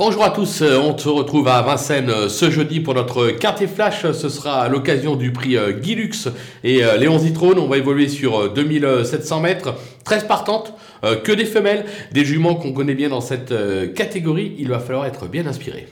Bonjour à tous, euh, on se retrouve à Vincennes euh, ce jeudi pour notre quartier flash. Ce sera l'occasion du prix euh, Guy Lux et Léon Zitrone. On va évoluer sur 2700 mètres, 13 partantes, que des femelles, des juments qu'on connaît bien dans cette catégorie. Il va falloir être bien inspiré.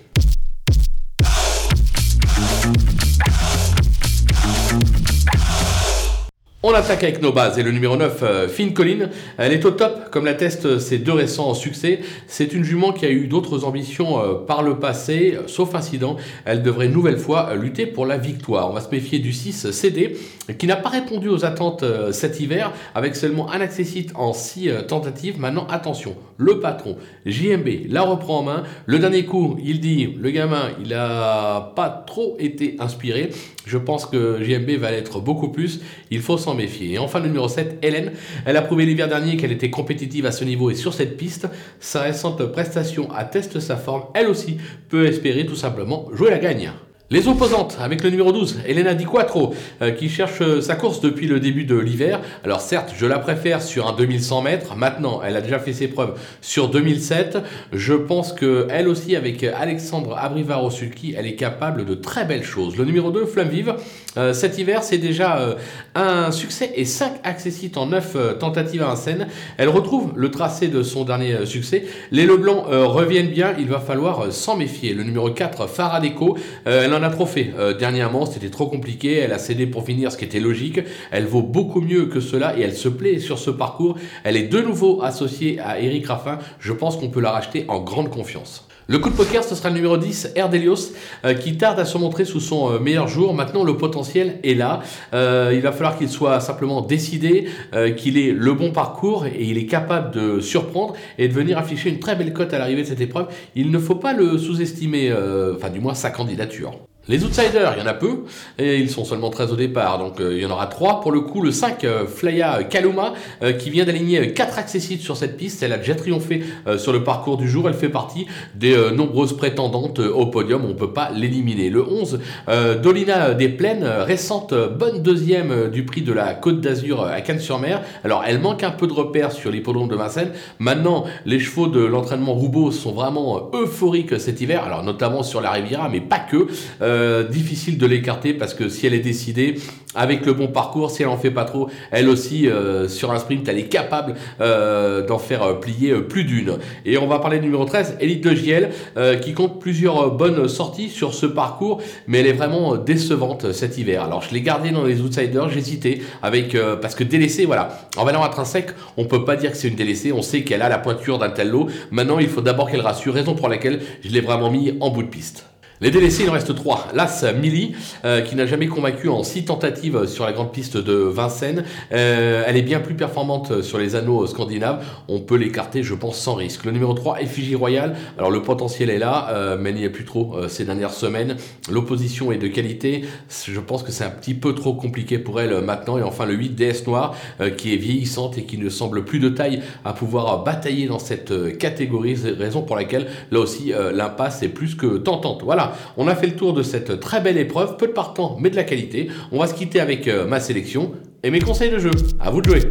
On attaque avec nos bases et le numéro 9, euh, Finn Collin. Elle est au top, comme l'attestent ses deux récents succès. C'est une jument qui a eu d'autres ambitions euh, par le passé, euh, sauf incident. Elle devrait une nouvelle fois lutter pour la victoire. On va se méfier du 6 CD, qui n'a pas répondu aux attentes cet hiver, avec seulement un accessite en 6 tentatives. Maintenant, attention, le patron, JMB, la reprend en main. Le dernier coup, il dit, le gamin, il n'a pas trop été inspiré. Je pense que JMB va l'être beaucoup plus. Il faut s'en méfier. Et enfin, le numéro 7, Hélène. Elle a prouvé l'hiver dernier qu'elle était compétitive à ce niveau et sur cette piste. Sa récente prestation atteste sa forme. Elle aussi peut espérer tout simplement jouer la gagne. Les opposantes, avec le numéro 12, Elena Di Quattro, euh, qui cherche euh, sa course depuis le début de l'hiver. Alors certes, je la préfère sur un 2100 mètres. Maintenant, elle a déjà fait ses preuves sur 2007. Je pense que elle aussi, avec Alexandre Abrivaro-Sulki, elle est capable de très belles choses. Le numéro 2, Flamme Vive, euh, cet hiver, c'est déjà un succès et 5 accessites en 9 tentatives à scène. Elle retrouve le tracé de son dernier succès. Les Leblancs reviennent bien, il va falloir s'en méfier. Le numéro 4, Faradeco, elle en a trop fait. Euh, dernièrement, c'était trop compliqué. Elle a cédé pour finir, ce qui était logique. Elle vaut beaucoup mieux que cela et elle se plaît sur ce parcours. Elle est de nouveau associée à Eric Raffin. Je pense qu'on peut la racheter en grande confiance. Le coup de poker, ce sera le numéro 10, Erdelios, euh, qui tarde à se montrer sous son euh, meilleur jour. Maintenant, le potentiel est là. il va falloir qu'il soit simplement décidé, qu'il ait le bon parcours et il est capable de surprendre et de venir afficher une très belle cote à l'arrivée de cette épreuve. Il ne faut pas le sous-estimer, enfin du moins sa candidature. Les outsiders, il y en a peu, et ils sont seulement 13 au départ, donc euh, il y en aura 3. Pour le coup, le 5, euh, Flaya Kaluma, euh, qui vient d'aligner 4 accessites sur cette piste, elle a déjà triomphé sur le parcours du jour, elle fait partie des nombreuses prétendantes au podium, on ne peut pas l'éliminer. Le 11, Dolina des Plaines, récente bonne deuxième du prix de la Côte d'Azur à Cannes-sur-Mer. Alors elle manque un peu de repères sur l'hippodrome de Vincennes. Maintenant, les chevaux de l'entraînement Roubaud sont vraiment euphoriques cet hiver, alors notamment sur la Riviera, mais pas que. Euh, difficile de l'écarter parce que si elle est décidée, avec le bon parcours, si elle en fait pas trop, elle aussi euh, sur un sprint, elle est capable euh, d'en faire plier plus d'une. Et on va parler du numéro 13, Elite de JL, qui compte plusieurs bonnes sorties sur ce parcours, mais elle est vraiment décevante cet hiver. Alors je l'ai gardée dans les outsiders, j'hésitais avec parce que délaissée, voilà, en valeur intrinsèque, on peut pas dire que c'est une délaissée, on sait qu'elle a la pointure d'un tel lot. Maintenant, il faut d'abord qu'elle rassure, raison pour laquelle je l'ai vraiment mis en bout de piste. Les délaissés, il en reste trois. L'As Mili, euh, qui n'a jamais convaincu en six tentatives sur la grande piste de Vincennes. Euh, elle est bien plus performante sur les anneaux scandinaves. On peut l'écarter, je pense, sans risque. Le numéro 3, Effigie Royale. Alors le potentiel est là, euh, mais il n'y a plus trop ces dernières semaines. L'opposition est de qualité. Je pense que c'est un petit peu trop compliqué pour elle maintenant. Et enfin le 8, DS Noir, qui est vieillissante et qui ne semble plus de taille à pouvoir batailler dans cette catégorie. Raison pour laquelle, là aussi, l'impasse est plus que tentante. Voilà on a fait le tour de cette très belle épreuve, peu de partants mais de la qualité. On va se quitter avec euh, ma sélection et mes conseils de jeu. À vous de jouer.